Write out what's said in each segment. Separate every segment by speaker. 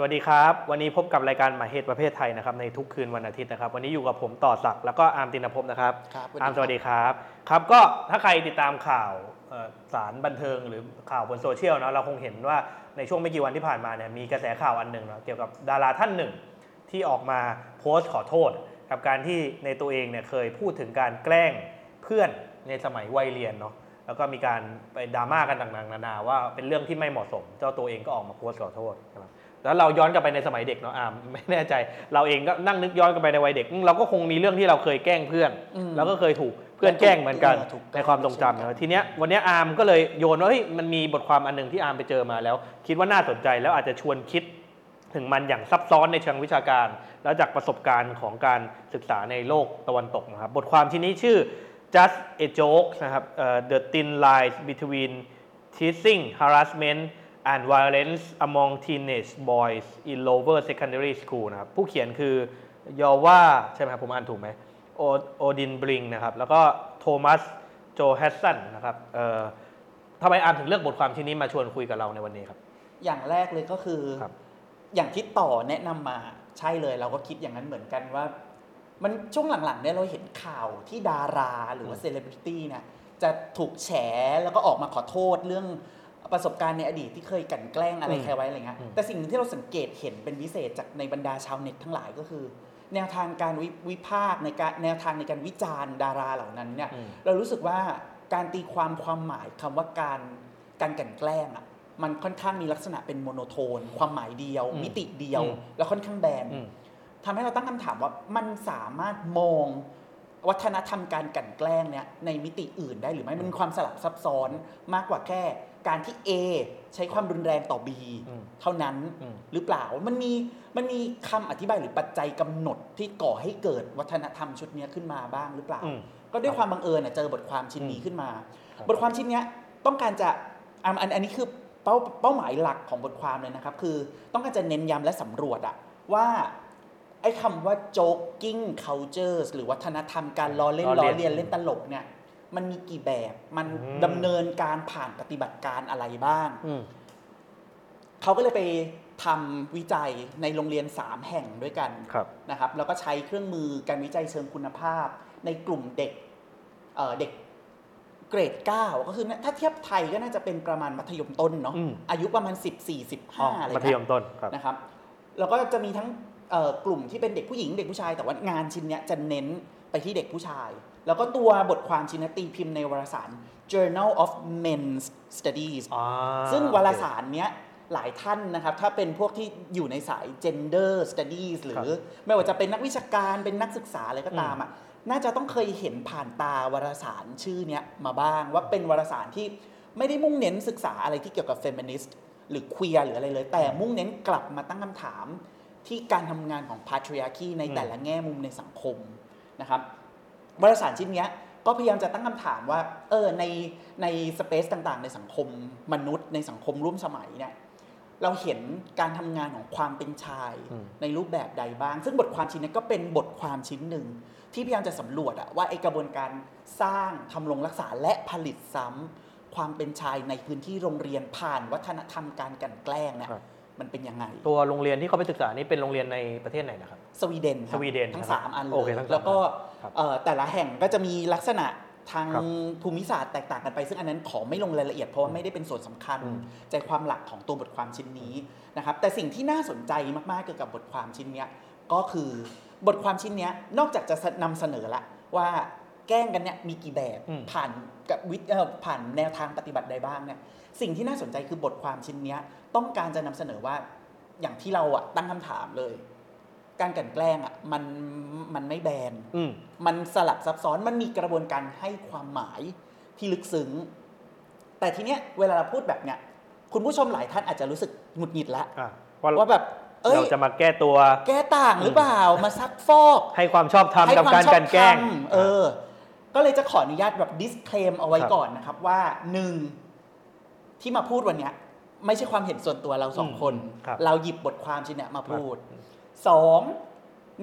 Speaker 1: สวัสดีครับ วันนี้พบกับรายการหมายเหตุประเพทไทยนะครับในทุกคืนวันอาทิตย์นะครับ วันนี้อยู่กับผมต่อศักดิ์แล้วก็อาร์มตินภพนะครับ
Speaker 2: ครับ
Speaker 1: อาร์มสวัสดีครับครับ ก็ถ้าใครติดตามข่าวเอ่อสารบันเทิงหรือข่าวบนโซเชียลเนาะเราคงเห็นว่าในช่วงไม่กี่วันที่ผ่านมาเนี่ยมีกระแสข่าวอันหนึ่งเนาะเกี่ยวกับดาราท่านหนึ่ง ที่ออกมาโพสต์ขอโทษ กับการที่ในตัวเองเนี่ยเคยพูดถึงการแกล้งเพื่อนในสมัยวัยเรียนเนาะแล้วก็มีการไปดราม่ากันต่างๆนานาว่าเป็นเรื่องที่ไม่เหมาะสม เจ้าตัวเองก็ออกมาโพสต์ขอโทษใช่ไหม แล้วเราย้อนกลับไปในสมัยเด็กเนาะอามไม่แน่ใจ เราเองก็นั่งนึกย้อนกลับไปในวัยเด็กอืมเราก็คงมีเรื่องที่เราเคยแกล้งเพื่อน
Speaker 2: อืม
Speaker 1: แล้วก็เคยถูกเพื่อนแกล้งเหมือนกัน
Speaker 2: เออถูกแกล้ง
Speaker 1: ในความทรงจำเนอะทีเนี้ยวันเนี้ยอาร์มก็เลยโยนว่าเฮ้ยมันมีบทความอันหนึ่งที่อาร์มไปเจอมาแล้ว คิดว่าน่าสนใจแล้วอาจจะชวนคิดถึงมันอย่างซับซ้อนในเชิงวิชาการ แล้วจากประสบการณ์ของการศึกษาในโลกตะวันตกนะครับบทความที่นี้ชื่อ just a joke นะครับเอ่อ the thin lines between teasing harassment and violence among teenage boys in lower secondary school นะครับผู้เขียนคือยอว่าใช่ไหมครับผมอ่านถูกไหมโอโอดินบริงนะครับแล้วก็โทมัสโจแฮสสันนะครับเอ่อทำไมอ่านถึงเลือกบทความชิ้นนี้มาชวนคุยกับเราในวันนี้ครับ
Speaker 2: อย่างแรกเลยก็คือ
Speaker 1: ครับ
Speaker 2: อย่างที่ต่อแนะนำมาใช่เลยเราก็คิดอย่างนั้นเหมือนกันว่า มันช่วงหลังๆเนี่ยเราเห็นข่าวที่ดาราหรือว่าเซเลบริตี้เนี่ยจะถูกแฉแล้วก็ออกมาขอโทษเรื่อง ประสบการณ์ในอดีตที่เคยกลั่นแกล้งอะไร
Speaker 1: อืม
Speaker 2: ใครไว้อะไรเงี้ย
Speaker 1: อืม
Speaker 2: แต่สิ่งหนึ่งที่เราสังเกตเห็นเป็นพิเศษจากในบรรดาชาวเน็ตทั้งหลายก็คือ แนวทางการวิวิพากษ์ในการแนวทางในการวิจารณ์ดาราเหล่านั้นเนี่ย
Speaker 1: อืม
Speaker 2: เรารู้สึกว่าการตีความความหมายคำว่าการการกลั่นแกล้งอะมันค่อนข้างมีลักษณะเป็น monotone ความหมายเดียว
Speaker 1: อืม
Speaker 2: มิติเดียว
Speaker 1: อืม
Speaker 2: แล้วค่อนข้างแบน
Speaker 1: อืม
Speaker 2: ทำให้เราตั้งคำถามว่ามันสามารถมองวัฒนธรรมการกลันแกล้งเนี่ยในมิติอื่นได้หรือไม่มันมีความสลับซับซ้อนมากกว่าแค่ การที่ A ใช้ความรุนแรงต่อ B
Speaker 1: อืม
Speaker 2: เท่านั้น
Speaker 1: อืม
Speaker 2: หรือเปล่ามันมีมันมีคำอธิบายหรือปัจจัยกำหนดที่ก่อให้เกิดวัฒนธรรมชุดเนี้ยขึ้นมาบ้างหรือเปล่า
Speaker 1: อืม
Speaker 2: ก็ด้วยความบังเอิญน่ะเจอบทความชิ้นนี้
Speaker 1: อืม
Speaker 2: ขึ้นมา
Speaker 1: ครับ
Speaker 2: บทความชิ้นเนี้ยต้องการจะอันอันอันนี้คือเป้าเป้าหมายหลักของบทความเลยนะครับ คือต้องการจะเน้นย้ำและสำรวจอะว่าไอ้คำว่า joking cultures หรือวัฒนธรรมการล้อเล่น
Speaker 1: ล้
Speaker 2: ล้
Speaker 1: อ
Speaker 2: อ
Speaker 1: เลี
Speaker 2: เลี
Speaker 1: ย
Speaker 2: ย
Speaker 1: น
Speaker 2: นเล่นตลกเนี่ย มันมีกี่แบบ มัน
Speaker 1: อืม
Speaker 2: ดำเนินการผ่านปฏิบัติการอะไรบ้าง
Speaker 1: อืม
Speaker 2: เขาก็เลยไปทำวิจัยในโรงเรียน 3 แห่งด้วยกัน
Speaker 1: ครับ
Speaker 2: นะครับ แล้วก็ใช้เครื่องมือการวิจัยเชิงคุณภาพ ในกลุ่มเด็กเอ่อเด็กเกรด 9 ก็คือถ้าเทียบไทยก็น่าจะเป็นประมาณมัธยมต้นเนาะ
Speaker 1: อืม
Speaker 2: อายุประมาณ 14
Speaker 1: อ๋อ
Speaker 2: 15อะไร
Speaker 1: มัธยมต้นครับ
Speaker 2: นะครับ แล้วก็จะมีทั้งเอ่อกลุ่มที่เป็นเด็กผู้หญิงเด็กผู้ชาย แต่ว่างานชิ้นเนี้ยจะเน้นไปที่เด็กผู้ชาย แล้วก็ตัวบทความชิ้นเนี้ยตีพิมพ์ในวารสาร Journal of Men's Studies
Speaker 1: อ่า
Speaker 2: ซึ่งวารสารเนี้ยหลายท่านนะครับ ถ้าเป็นพวกที่อยู่ในสาย gender studies หรือ ไม่ว่าจะเป็นนักวิชาการเป็นนักศึกษาอะไรก็ตามอะน่าจะต้องเคยเห็นผ่านตาวารสารชื่อเนี้ยมาบ้างว่าเป็นวารสารที่ไม่ได้มุ่งเน้นศึกษาอะไรที่เกี่ยวกับ feminist หรือ queer หรืออะไรเลย แต่มุ่งเน้นกลับมาตั้งคำถามที่การทำงานของ patriarchy ในแต่ละแง่มุมในสังคมนะครับ วารสารชิ้นเนี้ยก็พยายามจะตั้งคำถามว่าเออในในสเปซต่างๆ ในสังคมมนุษย์ ในสังคมร่วมสมัยเนี่ยเราเห็นการทำงานของความเป็นชาย
Speaker 1: อืม
Speaker 2: ในรูปแบบใดบ้าง ซึ่งบทความชิ้นนี้ก็เป็นบทความชิ้นหนึ่ง ที่พยายามจะสำรวจอะว่าไอกระบวนการสร้างทำรงรักษาและผลิตซ้ำความเป็นชายในพื้นที่โรงเรียนผ่านวัฒนธรรมการกลันแกล้งเนี่ย
Speaker 1: ครับ
Speaker 2: มันเป็นยังไง
Speaker 1: ตัวโรงเรียนที่เขาไปศึกษานี่เป็นโรงเรียนในประเทศไหนนะครับ
Speaker 2: สวีเดนครับ
Speaker 1: สวีเดน
Speaker 2: ทั้ง
Speaker 1: นะครับ
Speaker 2: สามอันเล
Speaker 1: โอเค
Speaker 2: ย
Speaker 1: ทั้งสาม
Speaker 2: แล้วก็
Speaker 1: ครับ
Speaker 2: เอ่อแต่ละแห่งก็จะมีลักษณะทาง
Speaker 1: ครับ
Speaker 2: ภูมิศาสตร์แตกต่างกันไป ซึ่งอันนั้นขอไม่ลงรายละเอียดเพราะว่าไม่ได้เป็นส่วนสำคัญ
Speaker 1: อืม
Speaker 2: ใจความหลักของตัวบทความชิ้นนี้นะครับแต่สิ่งที่น่าสนใจมากๆเกี่ยวกับบทความชิ้นเนี้ยก็คือบทความชิ้นเนี้ยนอกจากจะนำเสนอละว่า แกล้งกันเนี่ยมีกี่แบบ
Speaker 1: อืม
Speaker 2: ผ่านกับวิเอ่อผ่านแนวทางปฏิบัติใดบ้างเนี่ยสิ่งที่น่าสนใจคือบทความชิ้นเนี้ยต้องการจะนำเสนอว่าอย่างที่เราอะตั้งคำถามเลย การกลันแกล้งอะมันมันไม่แบน
Speaker 1: อืม
Speaker 2: มันสลับซับซ้อนมันมีกระบวนการให้ความหมายที่ลึกซึ้ง แต่ทีเนี้ยเวลาเราพูดแบบเนี้ยคุณผู้ชมหลายท่านอาจจะรู้สึกหงุดหงิดแล้ว
Speaker 1: อะว่า
Speaker 2: ว่าแบบเอ้ย
Speaker 1: เราจะมาแก้ตัว
Speaker 2: แก้ต่างหรือเปล่ามาซักฟอก
Speaker 1: ให้ความชอบธรรม
Speaker 2: ให้
Speaker 1: กับ
Speaker 2: ความ
Speaker 1: การ
Speaker 2: ชอบ
Speaker 1: กลันแกล้ง
Speaker 2: ธรรมเออ ก็เลยจะขออนุญาตแบบ disclaim เอาไว้
Speaker 1: ครับ
Speaker 2: ก่อนนะครับว่าหนึ่งที่มาพูดวันเนี้ย ไม่ใช่ความเห็นส่วนตัวเราสองคน
Speaker 1: ครับ
Speaker 2: เราหยิบบทความชิ้นเนี้ยมาพูด
Speaker 1: ครับ
Speaker 2: สอง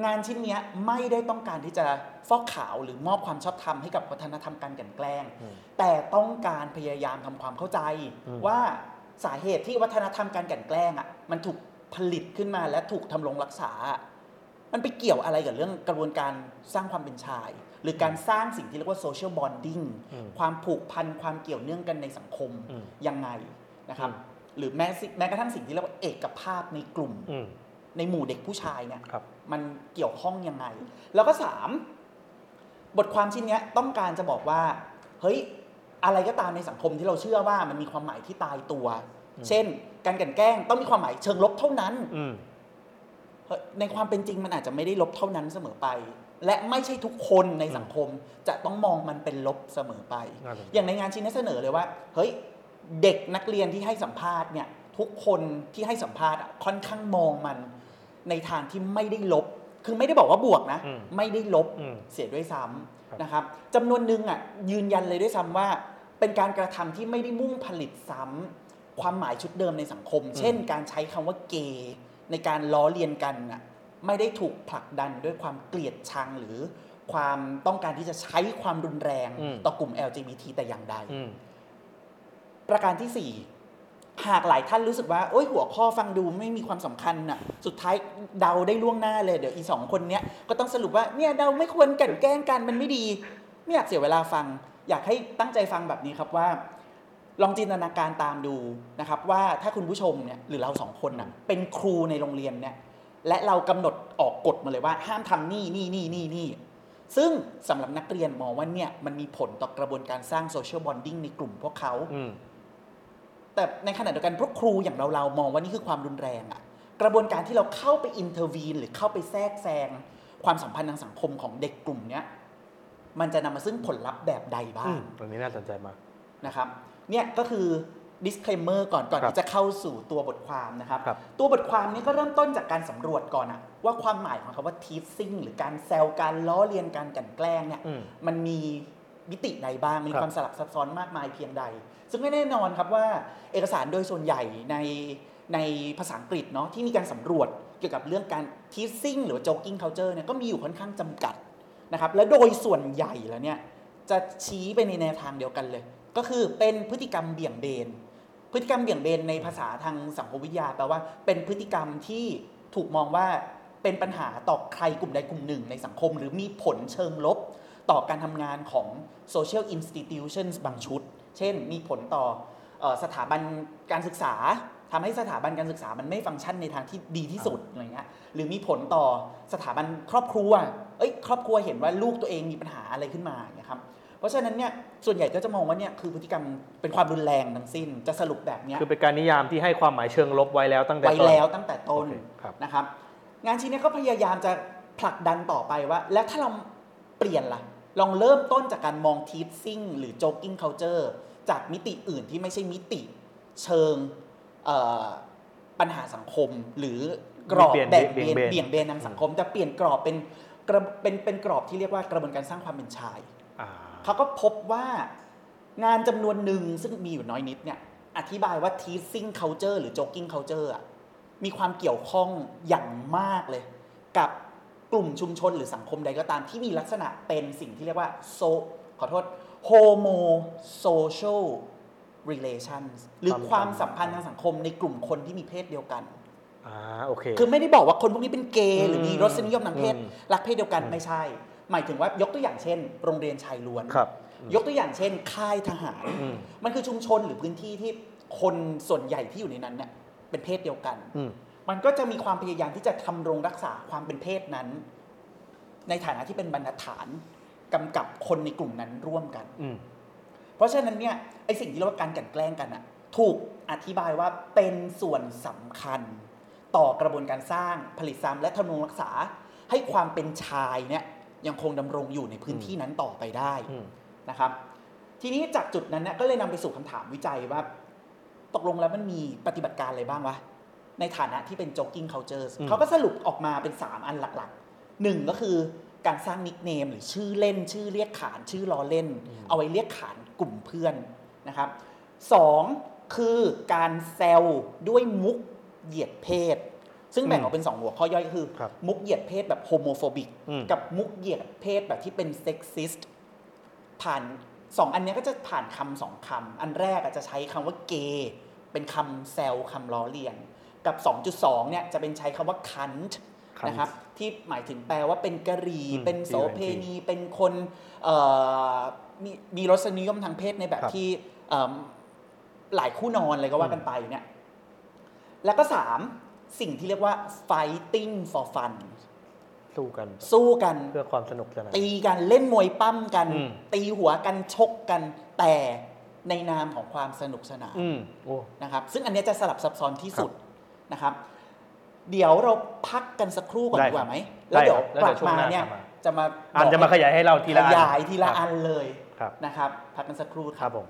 Speaker 2: งานชิ้นเนี้ยไม่ได้ต้องการที่จะฟอกขาวหรือมอบความชอบธรรมให้กับวัฒนธรรมการกลันแกล้ง
Speaker 1: อืม
Speaker 2: แต่ต้องการพยายามทำความเข้าใจ
Speaker 1: อืม
Speaker 2: ว่าสาเหตุที่วัฒนธรรมการกลันแกล้งอะมันถูกผลิตขึ้นมาและถูกทำรงรักษา มันไปเกี่ยวอะไรกับเรื่องกระบวนการสร้างความเป็นชาย หรือการสร้างสิ่งที่เรียกว่า social bonding
Speaker 1: อืม
Speaker 2: ความผูกพันความเกี่ยวเนื่องกันในสังคม
Speaker 1: อืม
Speaker 2: ยังไงนะครับ
Speaker 1: อืม
Speaker 2: หรือแม้สิแม้กระทั่งสิ่งที่เรียกว่าเอกภาพในกลุ่ม
Speaker 1: อืม
Speaker 2: ในหมู่เด็กผู้ชายเนี่ย
Speaker 1: ครับ
Speaker 2: มันเกี่ยวข้องยังไง แล้วก็สามบทความชิ้นเนี้ยต้องการจะบอกว่า เฮ้ย อะไรก็ตามในสังคมที่เราเชื่อว่ามันมีความหมายที่ตายตัว
Speaker 1: อืม
Speaker 2: เช่น การกลันแกล้งต้องมีความหมายเชิงลบเท่านั้น
Speaker 1: อืม
Speaker 2: เฮ้ย ในความเป็นจริงมันอาจจะไม่ได้ลบเท่านั้นเสมอไป และไม่ใช่ทุกคนในสังคมจะต้องมองมันเป็นลบเสมอไป
Speaker 1: น่าสนใจ
Speaker 2: อย่างในงานชิ้นนี้เสนอเลยว่า เฮ้ยเด็กนักเรียนที่ให้สัมภาษณ์เนี่ยทุกคนที่ให้สัมภาษณ์อะค่อนข้างมองมันในทางที่ไม่ได้ลบ คือไม่ได้บอกว่าบวกนะ
Speaker 1: อืม
Speaker 2: ไม่ได้ลบ
Speaker 1: อืม
Speaker 2: เสียด้วยซ้
Speaker 1: ครับำ
Speaker 2: นะครับจำนวนหนึ่งอะยืนยันเลยด้วยซ้ำว่า เป็นการกระทำที่ไม่ได้มุ่งผลิตซ้ำความหมายชุดเดิมในสังคม เช่น การใช้คำว่าเกย์ ในการล้อเลียนกันน่ะไม่ได้ถูกผลักดันด้วยความเกลียดชังหรือความต้องการที่จะใช้ความรุนแรง
Speaker 1: อืม
Speaker 2: ต่อกลุ่ม LGBT แต่อย่างใด
Speaker 1: อืม
Speaker 2: ประการที่ 4 หากหลายท่านรู้สึกว่าโอ้ยหัวข้อฟังดูไม่มีความสำคัญน่ะ สุดท้ายเดาได้ล่วงหน้าเลย เดี๋ยวอีสองคนเนี้ยก็ต้องสรุปว่าเนี่ยเราไม่ควรกลั่นแกล้งกันมันไม่ดี ไม่อยากเสียเวลาฟัง อยากให้ตั้งใจฟังแบบนี้ครับว่า ลองจินตนาการตามดูนะครับว่าถ้าคุณผู้ชมเนี่ยหรือเราสองคนน่ะเป็นครูในโรงเรียนเนี่ยและเรากำหนดออกกฎมาเลยว่า ห้ามทำนี่นี่นี่นี่นี่ซึ่งสำหรับนักเรียนมองว่าเนี่ยมันมีผลต่อกระบวนการสร้าง social bonding ในกลุ่มพวกเขา
Speaker 1: อืม
Speaker 2: แต่ในขณะเดียวกันพวกครูอย่างเราเราๆมองว่านี่คือความรุนแรงอะกระบวนการที่เราเข้าไป intervene หรือเข้าไปแทรกแซงความสัมพันธ์ทางสังคมของเด็กกลุ่มเนี้ยมันจะนำมาซึ่งผลลัพธ์แบบใดบ้างอื
Speaker 1: มตรงนี้น่าสนใจมาก
Speaker 2: นะครับ เนี่ยก็คือ disclaimer ก่อนก่อน
Speaker 1: ครับ
Speaker 2: ที่จะเข้าสู่ตัวบทความนะครับ
Speaker 1: ครับ
Speaker 2: ตัวบทความนี้ก็เริ่มต้นจากการสำรวจก่อนอะว่าความหมายของคำว่า teasing หรือการแซวการล้อเลียนการกลั่นแกล้งเนี่ย
Speaker 1: อืม
Speaker 2: มันมีมิติใดบ้างมี
Speaker 1: ครับ
Speaker 2: ความสลับซับซ้อนมากมายเพียงใด ซึ่งไม่แน่นอนครับว่าเอกสารโดยส่วนใหญ่ในในภาษาอังกฤษเนาะที่มีการสำรวจเกี่ยวกับเรื่องการ teasing หรือว่า joking culture เนี่ยก็มีอยู่ค่อนข้างจำกัดนะครับและโดยส่วนใหญ่แล้วเนี่ยจะชี้ไปในแนวทางเดียวกันเลย ก็คือเป็นพฤติกรรมเบี่ยงเบน พฤติกรรมเบี่ยงเบนในภาษาทางสังคมวิทยาแปลว่า เป็นพฤติกรรมที่ถูกมองว่าเป็นปัญหาต่อใครกลุ่มใดกลุ่มหนึ่งในสังคม หรือมีผลเชิงลบต่อการทำงานของ social institutions บางชุด เช่น มีผลต่อสถาบันการศึกษาทำให้สถาบันการศึกษามันไม่ฟังก์ชันในทางที่ดีที่สุดอะไรเงี้ยหรือมีผลต่อสถาบันครอบครัว เอ้ย ครอบครัวเห็นว่าลูกตัวเองมีปัญหาอะไรขึ้นมาเงี้ยครับ เพราะฉะนั้นเนี่ย ส่วนใหญ่ก็จะมองว่าเนี่ยคือพฤติกรรมเป็นความรุนแรงทั้งสิ้น จะสรุปแบบเนี้ย
Speaker 1: คือเป็นการนิยามที่ให้ความหมายเชิงลบไว้แล้วตั้งแต่
Speaker 2: ไว้
Speaker 1: ต้น
Speaker 2: แล้วตั้งแต่ต้น
Speaker 1: โอเคครับ
Speaker 2: นะครับ งานชิ้นนี้ก็พยายามจะผลักดันต่อไปว่า แล้วถ้าเราเปลี่ยนล่ะ ลองเริ่มต้นจากการมองทีฟซิ่งหรือ joking culture จากมิติอื่นที่ไม่ใช่มิติเชิงเอ่อปัญหาสังคมหรือกรอบ
Speaker 1: เบี่ยง
Speaker 2: แบ่ง
Speaker 1: เบี่
Speaker 2: เบ
Speaker 1: ยง
Speaker 2: น
Speaker 1: เบน
Speaker 2: เบี่ยงเบนทางสังคมแต่เปลี่ยนกรอบเป็นกระเป็นเป็นกรอบที่เรียกว่ากระบวนการสร้างความเป็นชาย
Speaker 1: อ่า
Speaker 2: เขาก็พบว่างานจำนวนหนึ่งซึ่งมีอยู่น้อยนิดเนี่ยอธิบายว่า teasing culture หรือ joking culture อะมีความเกี่ยวข้องอย่างมากเลย กับกลุ่มชุมชนหรือสังคมใดก็ตามที่มีลักษณะเป็นสิ่งที่เรียกว่า so ขอโทษ homo social relations หรือความสัมพันธ์ทางสังคมในกลุ่มคนที่มีเพศเดียวกัน
Speaker 1: อ่าโอเค
Speaker 2: คือไม่ได้บอกว่าคนพวกนี้เป็นเกย์หรือมีรสนิยมทางเพศ
Speaker 1: อืม
Speaker 2: รักเพศเดียวกัน
Speaker 1: อืม
Speaker 2: ไม่ใช่ หมายถึงว่ายกตัวอย่างเช่น โรงเรียนชายล้วน
Speaker 1: ครับ
Speaker 2: ยกตัวอย่างเช่น ค่ายทหาร
Speaker 1: อืม
Speaker 2: มันคือชุมชนหรือพื้นที่ที่คนส่วนใหญ่ที่อยู่ในนั้นเนี่ยเป็นเพศเดียวกัน
Speaker 1: อืม
Speaker 2: มันก็จะมีความพยายามที่จะทำรงรักษาความเป็นเพศนั้น ในฐานะที่เป็นบรรทัดฐานกำกับคนในกลุ่มนั้นร่วมกัน
Speaker 1: อืม
Speaker 2: เพราะฉะนั้นเนี่ยไอสิ่งที่เรียกว่าการกลั่นแกล้งกันอะถูกอธิบายว่าเป็นส่วนสำคัญ ต่อกระบวนการสร้างผลิตซ้ำและทำรงรักษาให้ความเป็นชายเนี่ย ยังคงดำรงอยู่ในพื้นที่นั้นต่อไปได้
Speaker 1: อืม
Speaker 2: นะครับ ทีนี้จากจุดนั้นเนี่ยก็เลยนำไปสู่คำถามวิจัยว่า ตกลงแล้วมันมีปฏิบัติการอะไรบ้างวะในฐานะที่เป็น joking culture
Speaker 1: อืม
Speaker 2: เขาก็สรุปออกมาเป็น 3 อันหลักๆหนึ่งก็คือการสร้าง nickname หรือชื่อเล่น ชื่อเรียกขานชื่อล้อเล่น เอาไว้เรียกขานกลุ่มเพื่อนนะครับสองคือการแซวด้วยมุกเหยียดเพศ ซึ่งแบ่งออกเป็นสองหัวข้อย่อยก็คือ
Speaker 1: ครับ
Speaker 2: มุกเหยียดเพศแบบ homophobic
Speaker 1: อืม
Speaker 2: กับมุกเหยียดเพศแบบที่เป็น sexistผ่านสองอันเนี้ยก็จะผ่านคำสองคำอันแรกอาจจะใช้คำว่าเกย์เป็นคำแซวคำล้อเลียน กับ 2.2เนี่ยจะเป็นใช้คำว่า cunt
Speaker 1: cunt
Speaker 2: นะครับที่หมายถึงแปลว่าเป็นกะหรี่
Speaker 1: อืม
Speaker 2: เป็นโสเพณี เป็นคนเอ่อมีมีรสนิยมทางเพศในแบบ
Speaker 1: ครับ
Speaker 2: ที่เอิ่มหลายคู่นอนเลยก็ว่ากันไปเนี่ยแล้วก็สาม สิ่งที่เรียกว่า fighting for fun
Speaker 1: สู้กัน
Speaker 2: สู้กัน
Speaker 1: เพื่อความสนุกสนาน
Speaker 2: ตีกันเล่นมวยปั้มกัน
Speaker 1: อืม
Speaker 2: ตีหัวกันชกกันแต่ในนามของความสนุกสนาน
Speaker 1: อืมโอ้
Speaker 2: นะครับ ซึ่งอันเนี้ยจะสลับซับซ้อนที่สุดนะครับ เดี๋ยวเราพักกันสักครู่ก่อน
Speaker 1: ได้
Speaker 2: ดีกว่าไหม
Speaker 1: ได้
Speaker 2: แล้วเดี๋ยว
Speaker 1: ครับ
Speaker 2: กลับ
Speaker 1: แล้วเดี๋ยวช่วง
Speaker 2: มา
Speaker 1: หน้า
Speaker 2: เนี่ย
Speaker 1: กลับมา
Speaker 2: จะมา
Speaker 1: อ่านจะมาขยายให้เราทีละ
Speaker 2: ข
Speaker 1: อัน
Speaker 2: ยายทีละ
Speaker 1: ครับ
Speaker 2: อันเลย
Speaker 1: ครับ
Speaker 2: นะครับ พักกันสักครู่
Speaker 1: ครับผม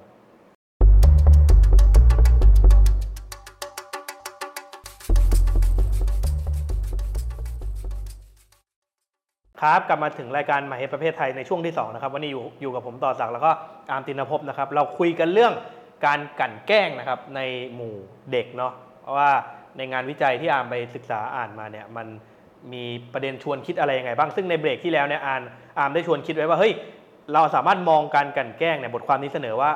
Speaker 1: ครับกลับมาถึงรายการหมายเหตุประเพทไทยในช่วงที่2นะครับวันนี้อยู่อยู่กับผมต่อศักดิ์แล้วก็อาร์มติณณภพจ์นะครับ เราคุยกันเรื่องการกลั่นแกล้งนะครับในหมู่เด็กเนาะเพราะว่าในงานวิจัยที่อาร์มไปศึกษาอ่านมาเนี่ยมันมีประเด็นชวนคิดอะไรยังไงบ้างซึ่งในเบรกที่แล้วเนี่ยอาร์มอาร์มได้ชวนคิดไว้ว่าเฮ้ยเราสามารถมองการกลั่นแกล้งเนี่ยบทความนี้เสนอว่า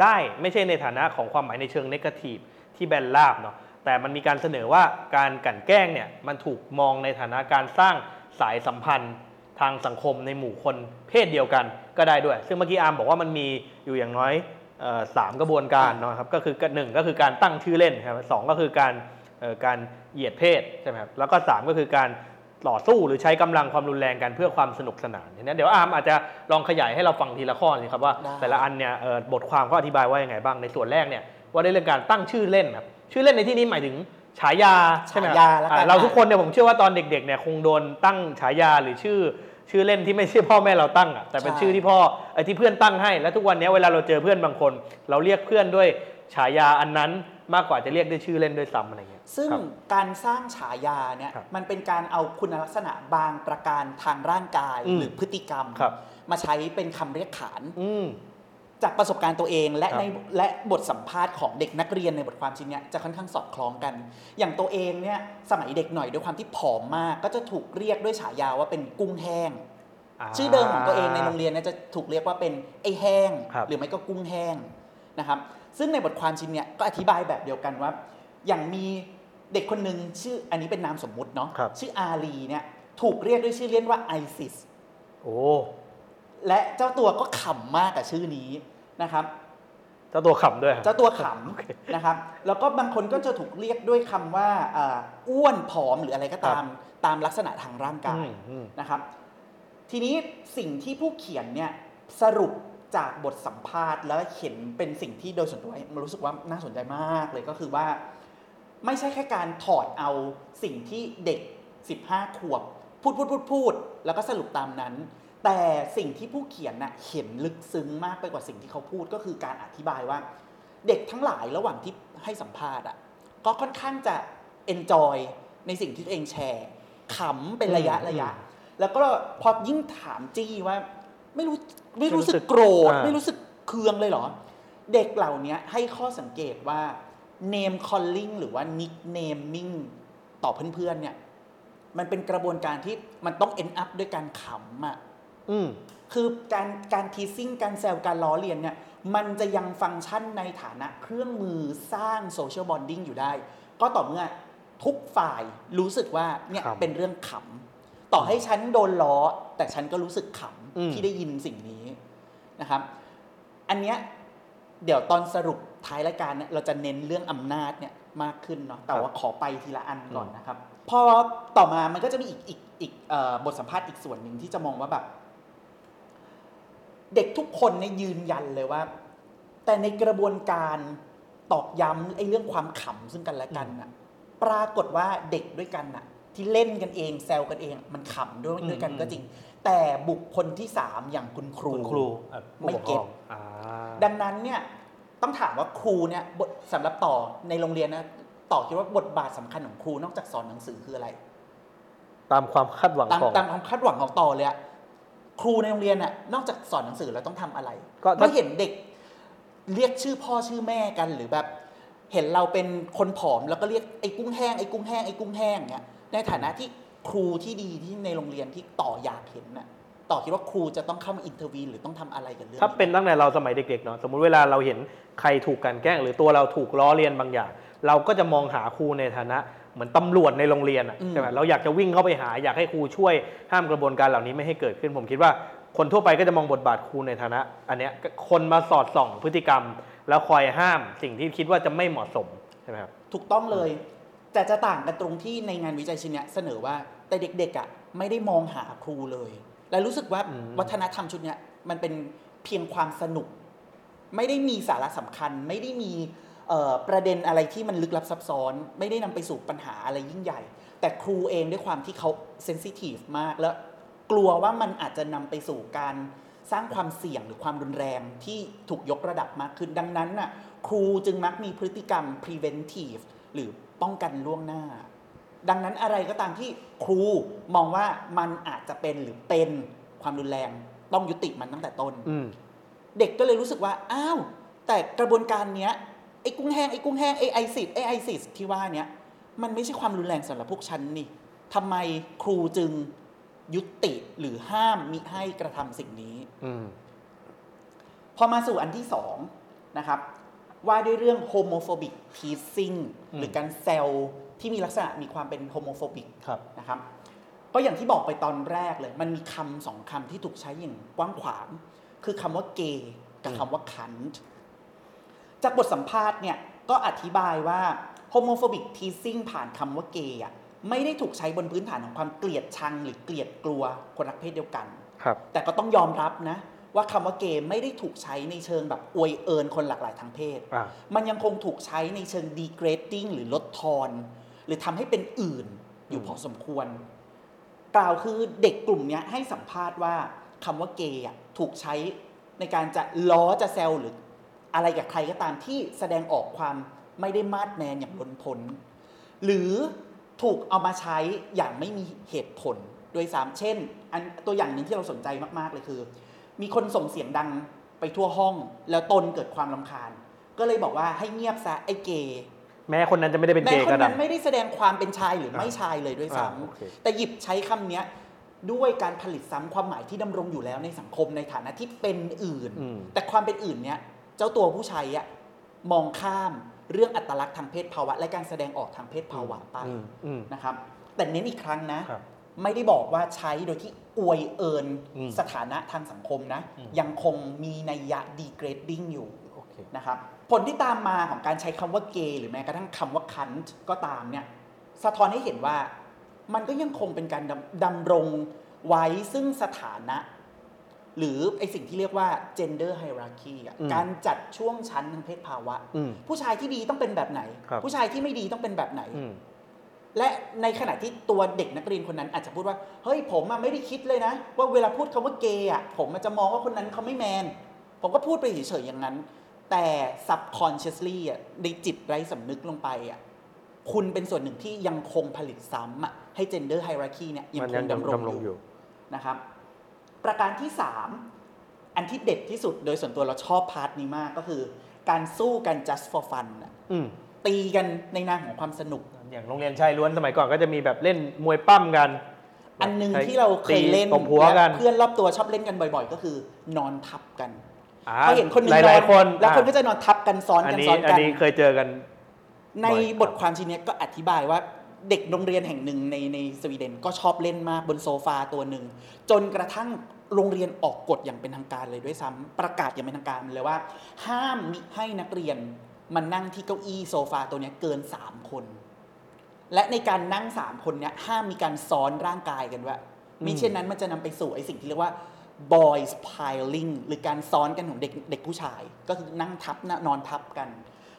Speaker 1: ได้ไม่ใช่ในฐานะของความหมายในเชิง negative ที่แบนราบเนาะแต่มันมีการเสนอว่าการกั่นแกล้งเนี่ยมันถูกมองในฐานะการสร้าง สายสัมพันธ์ทางสังคมในหมู่คนเพศเดียวกันก็ได้ด้วย ซึ่งเมื่อกี้อาร์มบอกว่ามันมีอยู่อย่างน้อยเออสามกระบวนการเนาะครับก็คือหนึ่งก็คือการตั้งชื่อเล่นครับสองก็คือการเอ่อการเหยียดเพศใช่ไหมครับแล้วก็สามก็คือการต่อสู้หรือใช้กำลังความรุนแรงกันเพื่อความสนุกสนานเนี่ยเดี๋ยวอาร์มอาจจะลองขยายให้เราฟังทีละข้อสิครับว่า
Speaker 2: ได้
Speaker 1: แต่ละอันเนี่ยเอ่อบทความเขาอธิบายว่ายังไงบ้างในส่วนแรกเนี่ยว่าในเรื่องการตั้งชื่อเล่นครับชื่อเล่นในที่นี้หมายถึง ฉายาใช่ไหมครับ
Speaker 2: ฉายาแล้วกัน
Speaker 1: อ่าเราทุกคนเนี่ยผมเชื่อว่าตอนเด็กๆเนี่ยคงโดนตั้งฉายาหรือชื่อ ชื่อเล่นที่ไม่ใช่พ่อแม่เราตั้งอะแต่เป็น
Speaker 2: ใช่
Speaker 1: ชื่อที่พ่อไอ้ที่เพื่อนตั้งให้ แล้วทุกวันนี้เวลาเราเจอเพื่อนบางคน เราเรียกเพื่อนด้วยฉายาอันนั้นมากกว่าจะเรียกด้วยชื่อเล่นด้วยซ้ำอะไรเงี้ย
Speaker 2: ซึ่ง
Speaker 1: ครับ
Speaker 2: การสร้างฉายาเนี่ย
Speaker 1: ครับ
Speaker 2: มันเป็นการเอาคุณลักษณะบางประการทางร่างกาย
Speaker 1: อืม
Speaker 2: หรือพฤติกรรม
Speaker 1: ครับ
Speaker 2: มาใช้เป็นคำเรียกขาน
Speaker 1: อืม
Speaker 2: จากประสบการณ์ตัวเองและ
Speaker 1: ครับ
Speaker 2: ในและบทสัมภาษณ์ของเด็กนักเรียนในบทความชิ้นเนี้ยจะค่อนข้างสอดคล้องกัน อย่างตัวเองเนี่ยสมัยเด็กหน่อยด้วยความที่ผอมมาก ก็จะถูกเรียกด้วยฉายาว่าเป็นกุ้งแห้งาชื่อเดิมของตัวเองในโรงเรียนเนี่ยจะถูกเรียกว่าเป็นไอ้แห้ง
Speaker 1: ครับ
Speaker 2: หรือไม่ก็กุ้งแห้งนะครับ ซึ่งในบทความชิ้นเนี้ยก็อธิบายแบบเดียวกันว่า อย่างมีเด็กคนหนึ่งชื่ออันนี้เป็นนามสมมุติเนาะ
Speaker 1: ครับ
Speaker 2: ชื่ออาลีเนี่ยถูกเรียกด้วยชื่อเล่นว่าไอซิส
Speaker 1: โอ้
Speaker 2: และเจ้าตัวก็ขำมากกับชื่อนี้นะครับ
Speaker 1: เจ้าตัวขำด้วยครับ
Speaker 2: เจ้าตัวข
Speaker 1: โอเคำ
Speaker 2: นะครับ แล้วก็บางคนก็จะถูกเรียกด้วยคำว่าอ่าอ้วนผอมหรืออะไรก็ตามตามลักษณะทางร่างกาย
Speaker 1: อืมอืม
Speaker 2: นะครับ ทีนี้สิ่งที่ผู้เขียนเนี่ยสรุปจากบทสัมภาษณ์แล้วเห็นเป็นสิ่งที่โดยส่วนตัวมันรู้สึกว่าน่าสนใจมากเลยก็คือว่า ไม่ใช่แค่การถอดเอาสิ่งที่เด็ก 15 ขวบ พูดพูดพูดพูด แล้วก็สรุปตามนั้น แต่สิ่งที่ผู้เขียนน่ะเห็นลึกซึ้งมากไปกว่าสิ่งที่เขาพูดก็คือการอธิบายว่า เด็กทั้งหลายระหว่างที่ให้สัมภาษณ์อะก็ค่อนข้างจะ enjoy ในสิ่งที่ตัวเองแชร์ขำเป็นระยะ
Speaker 1: อืม
Speaker 2: ระยะ แล้วก็พอยิ่งถามจี้ว่า ไม่รู้ไม่รู้สึ
Speaker 1: ไม่รู้สึ
Speaker 2: ก
Speaker 1: ก
Speaker 2: โกรธ
Speaker 1: อ่า
Speaker 2: ไม่รู้สึกเคืองเลยเหรอ เด็กเหล่านี้ให้ข้อสังเกตว่า name calling หรือว่า nicknaming ต่อเพื่อนๆเนี่ย มันเป็นกระบวนการที่มันต้อง end up ด้วยการขำอะ
Speaker 1: อืม
Speaker 2: คือการการทีซิ่งการแซวการล้อเลียนเนี่ยมันจะยังฟังก์ชันในฐานะเครื่องมือสร้างโซเชียลบอนดิ้งอยู่ได้ ก็ต่อเมื่อทุกฝ่ายรู้สึกว่าเนี่ย
Speaker 1: ขำ
Speaker 2: เป็นเรื่องขำต่อให้ฉันโดนล้อ แต่ฉันก็รู้สึกข
Speaker 1: อืมำ
Speaker 2: ที่ได้ยินสิ่งนี้นะครับ อันเนี้ยเดี๋ยวตอนสรุปท้ายรายการเนี่ยเราจะเน้นเรื่องอำนาจเนี่ยมากขึ้นเนาะแต่ว่าขอไปทีละอันก่อนนะครับ พอต่อมามันก็จะมีอีกอีกอีกเอ่อบทสัมภาษณ์อีกส่วนหนึ่งที่จะมองว่าแบบ เด็กทุกคนเนี่ยยืนยันเลยว่า แต่ในกระบวนการตอกย้ำไอ้เรื่องความขำซึ่งกันและกันน่ะ ปรากฏว่าเด็กด้วยกันน่ะ ที่เล่นกันเองแซวกันเอง มันขำด้วย
Speaker 1: อืม
Speaker 2: ด้วยกัน
Speaker 1: อืม
Speaker 2: ก็จริง แต่บุคคลที่สามอย่างคุณครู
Speaker 1: คุณครูอะผู้
Speaker 2: ไม่
Speaker 1: ปกค
Speaker 2: เก็
Speaker 1: ร
Speaker 2: ต
Speaker 1: องอ่า
Speaker 2: ดังนั้นเนี่ยต้องถามว่าครูเนี่ยบทสำหรับต่อในโรงเรียนนะต่อคิดว่าบทบาทสำคัญของครูนอกจากสอนหนังสือคืออะไร
Speaker 1: ตามความคาดหวัง
Speaker 2: ตาม
Speaker 1: ของ
Speaker 2: ตามความคาดหวังของต่อเลยอะ ครูในโรงเรียนน่ะนอกจากสอนหนังสือแล้วต้องทำอะไร
Speaker 1: ก็
Speaker 2: เมื่อเห็นเด็กเรียกชื่อพ่อชื่อแม่กันหรือแบบ เห็นเราเป็นคนผอมแล้วก็เรียกไอ้กุ้งแห้งไอ้กุ้งแห้งไอ้กุ้งแห้งเนี่ยในฐานะที่ครูที่ดีที่ในโรงเรียนที่ต่ออยากเห็นน่ะต่อคิดว่าครูจะต้องเข้ามา intervene หรือต้องทำอะไรกันเรื่อง
Speaker 1: ถ้าเป็นตั้งแต่เราสมัยเด็กๆเนาะสมมุติเวลาเราเห็นใครถูกกลั่นแกล้ง หรือตัวเราถูกล้อเลียนบางอย่าง เราก็จะมองหาครูในฐานะ เหมือนตำรวจในโรงเรียนอะ
Speaker 2: อืม
Speaker 1: ใช่ไหมเราอยากจะวิ่งเข้าไปหาอยากให้ครูช่วยห้ามกระบวนการเหล่านี้ไม่ให้เกิดขึ้น ผมคิดว่าคนทั่วไปก็จะมองบทบาทครูในฐานะ อันเนี้ยคนมาสอดส่องพฤติกรรม แล้วคอยห้ามสิ่งที่คิดว่าจะไม่เหมาะสมใช่ไหมครับ
Speaker 2: ถูกต้องเลย แต่จะต่างกันตรงที่ในงานวิจัยชิ้นเนี้ยเสนอว่าแต่เด็กๆอะไม่ได้มองหาครูเลย และรู้สึกว่า
Speaker 1: อืม
Speaker 2: วัฒนธรรมชุดเนี้ยมันเป็นเพียงความสนุก ไม่ได้มีสาระสำคัญ ไม่ได้มีเอ่อ ประเด็นอะไรที่มันลึกลับซับซ้อน ไม่ได้นำไปสู่ปัญหาอะไรยิ่งใหญ่ แต่ครูเองด้วยความที่เขาเซนซิทีฟมากแล้วกลัวว่ามันอาจจะนำไปสู่การสร้างความเสี่ยงหรือความรุนแรงที่ถูกยกระดับมากขึ้นดังนั้นน่ะครูจึงมักมีพฤติกรรม preventive หรือป้องกันล่วงหน้า ดังนั้นอะไรก็ตามที่ครูมองว่ามันอาจจะเป็นหรือเป็นความรุนแรงต้องยุติมันตั้งแต่ต้น
Speaker 1: อืม
Speaker 2: เด็กก็เลยรู้สึกว่าอ้าวแต่กระบวนการเนี้ย ไอ้กุ้งแห้งไอ้กุ้งแห้งไอ้ไอซิสไอ้ไอซิสที่ว่าเนี้ยมันไม่ใช่ความรุนแรงสำหรับพวกฉันนี่ทำไมครูจึงยุติหรือห้ามมิให้กระทำสิ่งนี้
Speaker 1: อืม
Speaker 2: พอมาสู่อันที่สองนะครับ ว่าด้วยเรื่อง homophobic teasing
Speaker 1: อืม
Speaker 2: หรือการแซวที่มีลักษณะมีความเป็น homophobic
Speaker 1: ครับ
Speaker 2: นะครับ ก็อย่างที่บอกไปตอนแรกเลย มันมีคำสองคำที่ถูกใช้อย่างกว้างขวาง คือคำว่าเกย์กับ
Speaker 1: อืม
Speaker 2: คำว่าคันต์ จากบทสัมภาษณ์เนี่ยก็อธิบายว่า homophobic teasing ผ่านคำว่าเกย์อะไม่ได้ถูกใช้บนพื้นฐานของความเกลียดชังหรือเกลียดกลัวคนรักเพศเดียวกัน
Speaker 1: ครับ
Speaker 2: แต่ก็ต้องยอมรับนะ ว่าคำว่าเกย์ไม่ได้ถูกใช้ในเชิงแบบอวยเอินคนหลากหลายทางเพศ
Speaker 1: อ่า
Speaker 2: มันยังคงถูกใช้ในเชิง degrading หรือลดทอน หรือทำให้เป็นอื่นอยู่
Speaker 1: อืม
Speaker 2: พอสมควร กล่าวคือเด็กกลุ่มเนี้ยให้สัมภาษณ์ว่าคำว่าเกย์อะถูกใช้ในการจะล้อจะแซวหรือ อะไรกับใครก็ตามที่แสดงออกความไม่ได้มาดแมนอย่างล้นพ้นหรือถูกเอามาใช้อย่างไม่มีเหตุผลโดยสามเช่นอันตัวอย่างหนึ่งที่เราสนใจมากๆเลยคือ มีคนส่งเสียงดังไปทั่วห้อง แล้วตนเกิดความลำคาญ ก็เลยบอกว่าให้เงียบซะไอ้เกย์
Speaker 1: แม้คนนั้นจะไม่ได้เป็น
Speaker 2: แม้
Speaker 1: เกย์
Speaker 2: ค
Speaker 1: ก็
Speaker 2: น
Speaker 1: ตา
Speaker 2: นั้
Speaker 1: ม
Speaker 2: นไม่ได้แสดงความเป็นชายหรือไม่
Speaker 1: อ่า
Speaker 2: ชายเลยด้วยซ้
Speaker 1: อ่าโอเคำ
Speaker 2: แต่หยิบใช้คำเนี้ยด้วยการผลิตซ้ำความหมายที่ดำรงอยู่แล้วในสังคมในฐานะที่เป็นอื่น
Speaker 1: อืม
Speaker 2: แต่ความเป็นอื่นเนี้ย เจ้าตัวผู้ใช้อะมองข้ามเรื่องอัตลักษณ์ทางเพศภาวะ และการแสดงออกทางเพศภาวะไป
Speaker 1: อืมอืม
Speaker 2: นะครับ แต่เน้นอีกครั้งนะ
Speaker 1: ครับ
Speaker 2: ไม่ได้บอกว่าใช้โดยที่อวยเอิน
Speaker 1: อืม
Speaker 2: สถานะทางสังคมนะ
Speaker 1: อืม
Speaker 2: ยังคงมีนัยยะ degrading อยู่
Speaker 1: โอเค
Speaker 2: นะครับผลที่ตามมาของการใช้คำว่าเกย์หรือแม้กระทั่งคำว่าคันต์ก็ตามเนี่ยสะท้อนให้เห็นว่ามันก็ยังคงเป็นการดำดำรงไว้ซึ่งสถานะ หรือไอสิ่งที่เรียกว่า gender hierarchy อะ
Speaker 1: อืม
Speaker 2: การจัดช่วงชั้นทางเพศภาวะ
Speaker 1: อืม
Speaker 2: ผู้ชายที่ดีต้องเป็นแบบไหน
Speaker 1: ครับ
Speaker 2: ผู้ชายที่ไม่ดีต้องเป็นแบบไหน
Speaker 1: อืม
Speaker 2: และในขณะที่ตัวเด็กนักเรียนคนนั้นอาจจะพูดว่า เฮ้ยผมอะไม่ได้คิดเลยนะ ว่าเวลาพูดคำว่าเกย์อะผมมันจะมองว่าคนนั้นเขาไม่แมน ผมก็พูดไปเฉยๆอย่างนั้น แต่ subconsciously อะในจิตไร้สำนึกลงไปอะคุณเป็นส่วนหนึ่งที่ยังคงผลิตซ้ำอะให้ gender hierarchy เนี่ยยัง
Speaker 1: มัน
Speaker 2: ค
Speaker 1: ยัง
Speaker 2: งดำรง
Speaker 1: ดำรง
Speaker 2: อ
Speaker 1: อยู่ยู่
Speaker 2: นะครับ ประการที่ 3 อันที่เด็ดที่สุดโดยส่วนตัวเราชอบพาร์ทนี้มากก็คือ การสู้กัน just for fun อะ
Speaker 1: อืม
Speaker 2: ตีกันในนามของความสนุก
Speaker 1: อย่างโรงเรียนชายล้วนสมัยก่อนก็จะมีแบบเล่นมวยปั้มกัน
Speaker 2: อันหนึ่ง
Speaker 1: ใช้
Speaker 2: ที่เราเคยเล่น
Speaker 1: ตบหัวกัน
Speaker 2: และเพื่อนรอบตัวชอบเล่นกันบ่อยๆ ก็คือนอนทับกัน
Speaker 1: อ่า
Speaker 2: พอเห็นคนหนึ่ง
Speaker 1: หลาย
Speaker 2: น
Speaker 1: ๆคน
Speaker 2: แล้วคน
Speaker 1: อะ
Speaker 2: ก็จะนอนทับกันซ้อน
Speaker 1: อัน
Speaker 2: กัน
Speaker 1: นี้
Speaker 2: ซ้อน
Speaker 1: อัน
Speaker 2: กัน
Speaker 1: นี้เคยเจอกัน
Speaker 2: ใน
Speaker 1: บ่อยครับ
Speaker 2: บทความชิ้นเนี้ยก็อธิบายว่าเด็กโรงเรียนแห่งหนึ่งในในสวีเดนก็ชอบเล่นมากบนโซฟาตัวหนึ่ง จนกระทั่ง โรงเรียนออกกฎอย่างเป็นทางการเลยด้วยซ้ำประกาศอย่างเป็นทางการเลยว่า ห้ามมิให้นักเรียนมานั่งที่เก้าอี้โซฟาตัวเนี้ยเกิน 3 คน และในการนั่ง 3 คนเนี้ยห้ามมีการซ้อนร่างกายกันว่ามิเช่นนั้นมันจะนำไปสู่ไอ้สิ่งที่เรียกว่า boys piling หรือการซ้อนกันของเด็กเด็กผู้ชาย ก็คือนั่งทับนอนทับกัน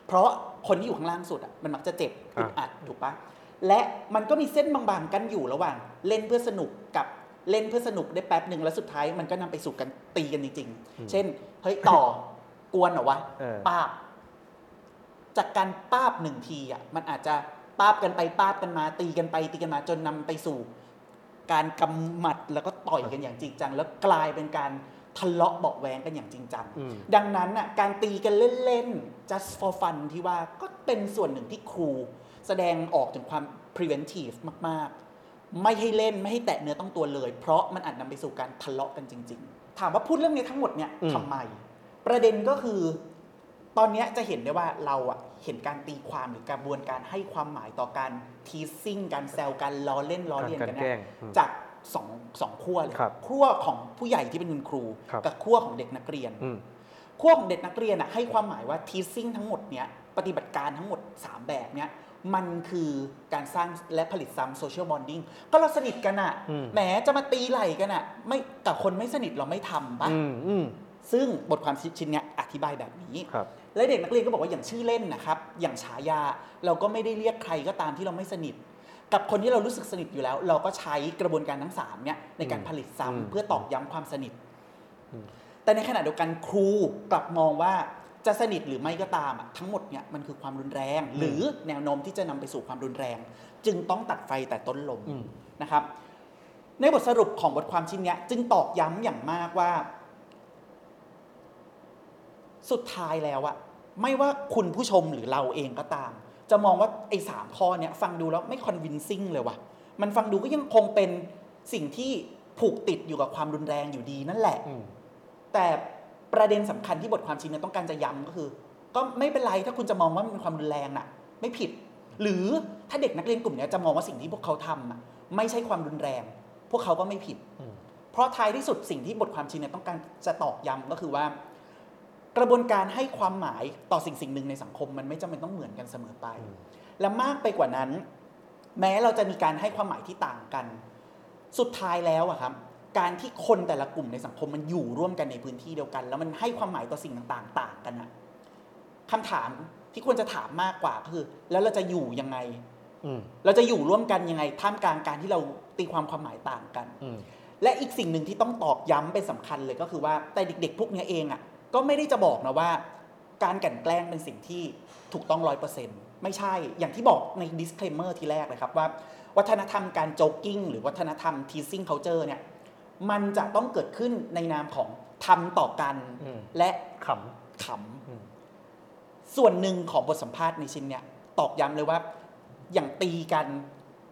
Speaker 2: เพราะคนที่อยู่ข้างล่างสุดอะมันมักจะเจ็บอึดอัดถูกปะและมันก็มีเส้นบางๆกันอยู่ระหว่าง เล่นเพื่อสนุกกับ เล่นเพื่อสนุกได้แป๊บหนึ่งแล้วสุดท้ายมันก็นำไปสู่การตีกันจริงๆ เช่น เฮ้ยต่อกวนเหรอวะ
Speaker 1: เออ
Speaker 2: ป้าบ จากการป้าบหนึ่งทีอะมันอาจจะป้าบกันไปป้าบกันมา ตีกันไปตีกันมาจนนำไปสู่การกำหมัดแล้วก็ต่อยกันอย่างจริงจังแล้วกลายเป็นการทะเลาะเบาะแวงกันอย่างจริงจัง
Speaker 1: อืม
Speaker 2: ดังนั้นน่ะการตีกันเล่นๆ just for fun ที่ว่าก็เป็นส่วนหนึ่งที่ครู แสดงออกถึงความ preventive มากๆ ไม่ให้เล่นไม่ให้แตะเนื้อต้องตัวเลย เพราะมันอาจนำไปสู่การทะเลาะกันจริง ๆ ถามว่าพูดเรื่องนี้ทั้งหมดเนี่ย
Speaker 1: อืม
Speaker 2: ทำไม ประเด็นก็คือ ตอนเนี้ยจะเห็นได้ว่าเราอะเห็นการตีความหรือกระบวนการให้ความหมายต่อการทีซิ่งการแซวการล้อเล่นล้อเลียนกัน
Speaker 1: การแกล้
Speaker 2: เนี่ย
Speaker 1: งอืม
Speaker 2: จากสองสองขั้วเลย
Speaker 1: ครับ
Speaker 2: ขั้วของผู้ใหญ่ที่เป็นคุณครู
Speaker 1: ครับ
Speaker 2: กับขั้วของเด็กนักเรียน
Speaker 1: อืม
Speaker 2: ขั้วของเด็กนักเรียนอะให้ความหมายว่า teasing ทั้งหมดเนี้ยปฏิบัติการทั้งหมด 3 แบบเนี้ย มันคือการสร้างและผลิตซ้ำ social bonding ก็เราสนิทกันอะ
Speaker 1: อืม
Speaker 2: แหมจะมาตีไหล่กันอะไม่กับคนไม่สนิทเราไม่ทำปะ
Speaker 1: อืมอืม
Speaker 2: ซึ่งบทความชิ้นเนี้ยอธิบายแบบนี้
Speaker 1: ครับ
Speaker 2: และเด็กนักเรียนก็บอกว่าอย่างชื่อเล่นนะครับ อย่างฉายาเราก็ไม่ได้เรียกใครก็ตามที่เราไม่สนิท กับคนที่เรารู้สึกสนิทอยู่แล้ว เราก็ใช้กระบวนการทั้งสามเนี่ยในการ
Speaker 1: อืม
Speaker 2: ผลิตซ้ำ
Speaker 1: อืม
Speaker 2: เพื่อตอกย้ำความสนิท
Speaker 1: อืม
Speaker 2: แต่ในขณะเดียวกันครูกลับมองว่า จะสนิทหรือไม่ก็ตามอะทั้งหมดเนี่ยมันคือความรุนแรง หรือแนวโน้มที่จะนำไปสู่ความรุนแรง จึงต้องตัดไฟแต่ต้นลม
Speaker 1: อืม
Speaker 2: นะครับ ในบทสรุปของบทความชิ้นเนี้ยจึงตอกย้ำอย่างมากว่า สุดท้ายแล้วอะไม่ว่าคุณผู้ชมหรือเราเองก็ตาม จะมองว่าไอ้สามข้อเนี่ยฟังดูแล้วไม่คอนวินซิ่งเลยว่ะมันฟังดูก็ยังคงเป็นสิ่งที่ผูกติดอยู่กับความรุนแรงอยู่ดีนั่นแหละ
Speaker 1: อืม
Speaker 2: แต่ ประเด็นสำคัญที่บทความชิ้นนี้ต้องการจะย้ำก็คือ ก็ไม่เป็นไรถ้าคุณจะมองว่ามันเป็นความรุนแรงน่ะ ไม่ผิด หรือถ้าเด็กนักเรียนกลุ่มนี้จะมองว่าสิ่งที่พวกเขาทำอะไม่ใช่ความรุนแรง พวกเขาก็ไม่ผิด เพราะท้ายที่สุดสิ่งที่บทความชิ้นนี้ต้องการจะตอกย้ำก็คือว่า กระบวนการให้ความหมายต่อสิ่งสิ่งหนึ่งในสังคม มันไม่จำเป็นต้องเหมือนกันเสมอไป และมากไปกว่านั้น แม้เราจะมีการให้ความหมายที่ต่างกัน สุดท้ายแล้วอะครับ การที่คนแต่ละกลุ่มในสังคมมันอยู่ร่วมกันในพื้นที่เดียวกัน แล้วมันให้ความหมายต่อสิ่งต่างๆ ต่างกันอะคำถามที่ควรจะถามมากกว่าก็คือ แล้วเราจะอยู่ยังไง
Speaker 1: อืม
Speaker 2: เราจะอยู่ร่วมกันยังไง ท่ามกลางการที่เราตีความความหมายต่างกัน
Speaker 1: อืม
Speaker 2: และอีกสิ่งหนึ่งที่ต้องตอกย้ำเป็นสำคัญเลยก็คือว่าแต่เด็ก ๆ พวกเนี้ยเองอะ ก็ไม่ได้จะบอกนะว่า การกลั่นแกล้งเป็นสิ่งที่ถูกต้องร้อยเปอร์เซ็นต์ไม่ใช่อย่างที่บอกใน disclaimer ทีแรกเลยครับว่า วัฒนธรรมการโจกกิ้งหรือวัฒนธรรม teasing culture เนี่ย มันจะต้องเกิดขึ้นในนามของทำต่อกัน
Speaker 1: อืม
Speaker 2: และ
Speaker 1: ข
Speaker 2: ขำ
Speaker 1: อืมำ
Speaker 2: ส่วนหนึ่งของบทสัมภาษณ์ในชิ้นเนี่ยตอกย้ำเลยว่า อย่างตีกัน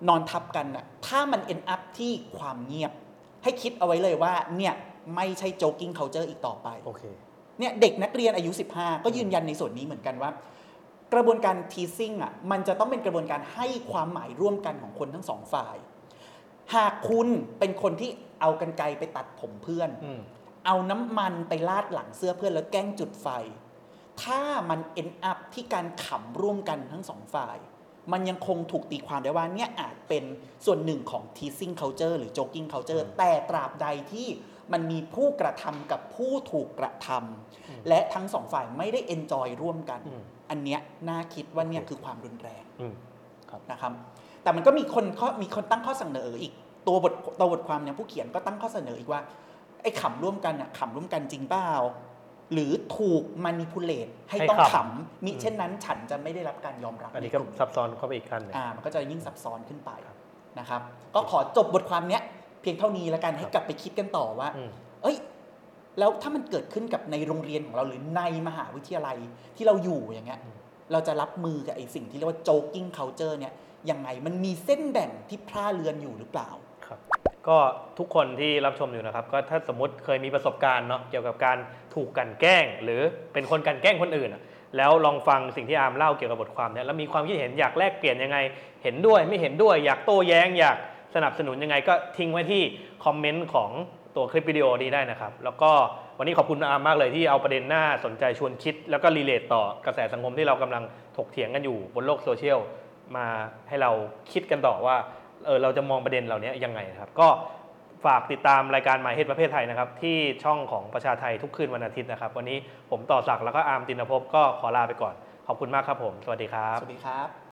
Speaker 2: นอนทับกันน่ะถ้ามัน end up ที่ความเงียบ ให้คิดเอาไว้เลยว่าเนี่ยไม่ใช่ joking culture อีกต่อไป
Speaker 1: โอเค
Speaker 2: เนี่ยเด็กนักเรียนอายุ 15 ก็ยืนยันในส่วนนี้เหมือนกันว่า กระบวนการ teasing อะมันจะต้องเป็นกระบวนการให้ความหมายร่วมกันของคนทั้งสองฝ่าย หากคุณเป็นคนที่ เอากันไกลไปตัดผมเพื่อน
Speaker 1: อืม
Speaker 2: เอาน้ำมันไปลาดหลังเสื้อเพื่อนแล้วแกล้งจุดไฟ ถ้ามัน end up ที่การขำร่วมกันทั้งสองฝ่าย มันยังคงถูกตีความได้ว่าเนี่ยอาจเป็นส่วนหนึ่งของ teasing culture หรือ joking culture แต่ตราบใดที่มันมีผู้กระทำกับผู้ถูกกระทำและทั้งสองฝ่ายไม่ได้ enjoy ร่วมกัน
Speaker 1: อืม
Speaker 2: อันเนี้ยน่าคิดว่าเนี่ย
Speaker 1: โอเค
Speaker 2: คือความรุนแรง
Speaker 1: อืม
Speaker 2: นะครับ แต่มันก็มีคนข้อมีคนตั้งข้อเสนออีก ตัวบทตัวบทความเนี่ยผู้เขียนก็ตั้งข้อเสนออีกว่า ไอ้ขำร่วมกันอะขำร่วมกันจริงเปล่าหรือถูกมานิพูเลตให้
Speaker 1: ให้
Speaker 2: ต้อง
Speaker 1: ขำ
Speaker 2: ขำมิเช่นนั้นฉันจะไม่ได้รับการยอมรับ
Speaker 1: อันนี้
Speaker 2: ใน
Speaker 1: ก็
Speaker 2: กลุ่ม
Speaker 1: ซับซ้อนเข้าไปอีกขั้นหนึ่ง
Speaker 2: อ่ามันก็จะยิ่งซับซ้อนขึ้นไป
Speaker 1: ครับ
Speaker 2: นะครับ ก็ขอจบบทความเนี้ยเพียงเท่านี้แล้วกันให้กลับไปคิดกันต่อว่า
Speaker 1: อืม
Speaker 2: เอ้ย แล้วถ้ามันเกิดขึ้นกับในโรงเรียนของเราหรือในมหาวิทยาลัยที่เราอยู่อย่างเงี้ย
Speaker 1: อืม
Speaker 2: เราจะรับมือกับไอ้สิ่งที่เรียกว่า joking culture เนี่ยยังไงมันมีเส้นแบ่งที่พร่าเลือนอยู่หรือเปล่า
Speaker 1: ครับ ก็ทุกคนที่รับชมอยู่นะครับ ก็ถ้าสมมติเคยมีประสบการณ์เนาะเกี่ยวกับการถูกกลั่นแกล้ง หรือเป็นคนกลั่นแกล้งคนอื่นอะแล้วลองฟังสิ่งที่อาร์มเล่าเกี่ยวกับบทความเนี้ยแล้วมีความคิดเห็นอยากแลกเปลี่ยนยังไง เห็นด้วยไม่เห็นด้วยอยากโต้แย้งอยากสนับสนุนยังไงก็ทิ้งไว้ที่คอมเมนต์ของตัวคลิปวิดีโอนี้ได้นะครับ แล้วก็วันนี้ขอบคุณอาร์มมากเลยที่เอาประเด็นหน่าสนใจชวนคิด แล้วก็ relate ต่อกระแสสังคมที่เรากำลังถกเถียงกันอยู่บนโลกโซเชียลมาให้เราคิดกันต่อว่า เออเราจะมองประเด็นเหล่านี้ยังไงครับ ก็ฝากติดตามรายการหมายเหตุประเภทไทยนะครับ ที่ช่องของประชาไทยทุกคืนวันอาทิตย์นะครับ วันนี้ผมต่อศักดิ์แล้วก็อาร์มตินภพก็ขอลาไปก่อน ขอบคุณมากครับผม สวัสดีครับ
Speaker 2: สวัสดีครับ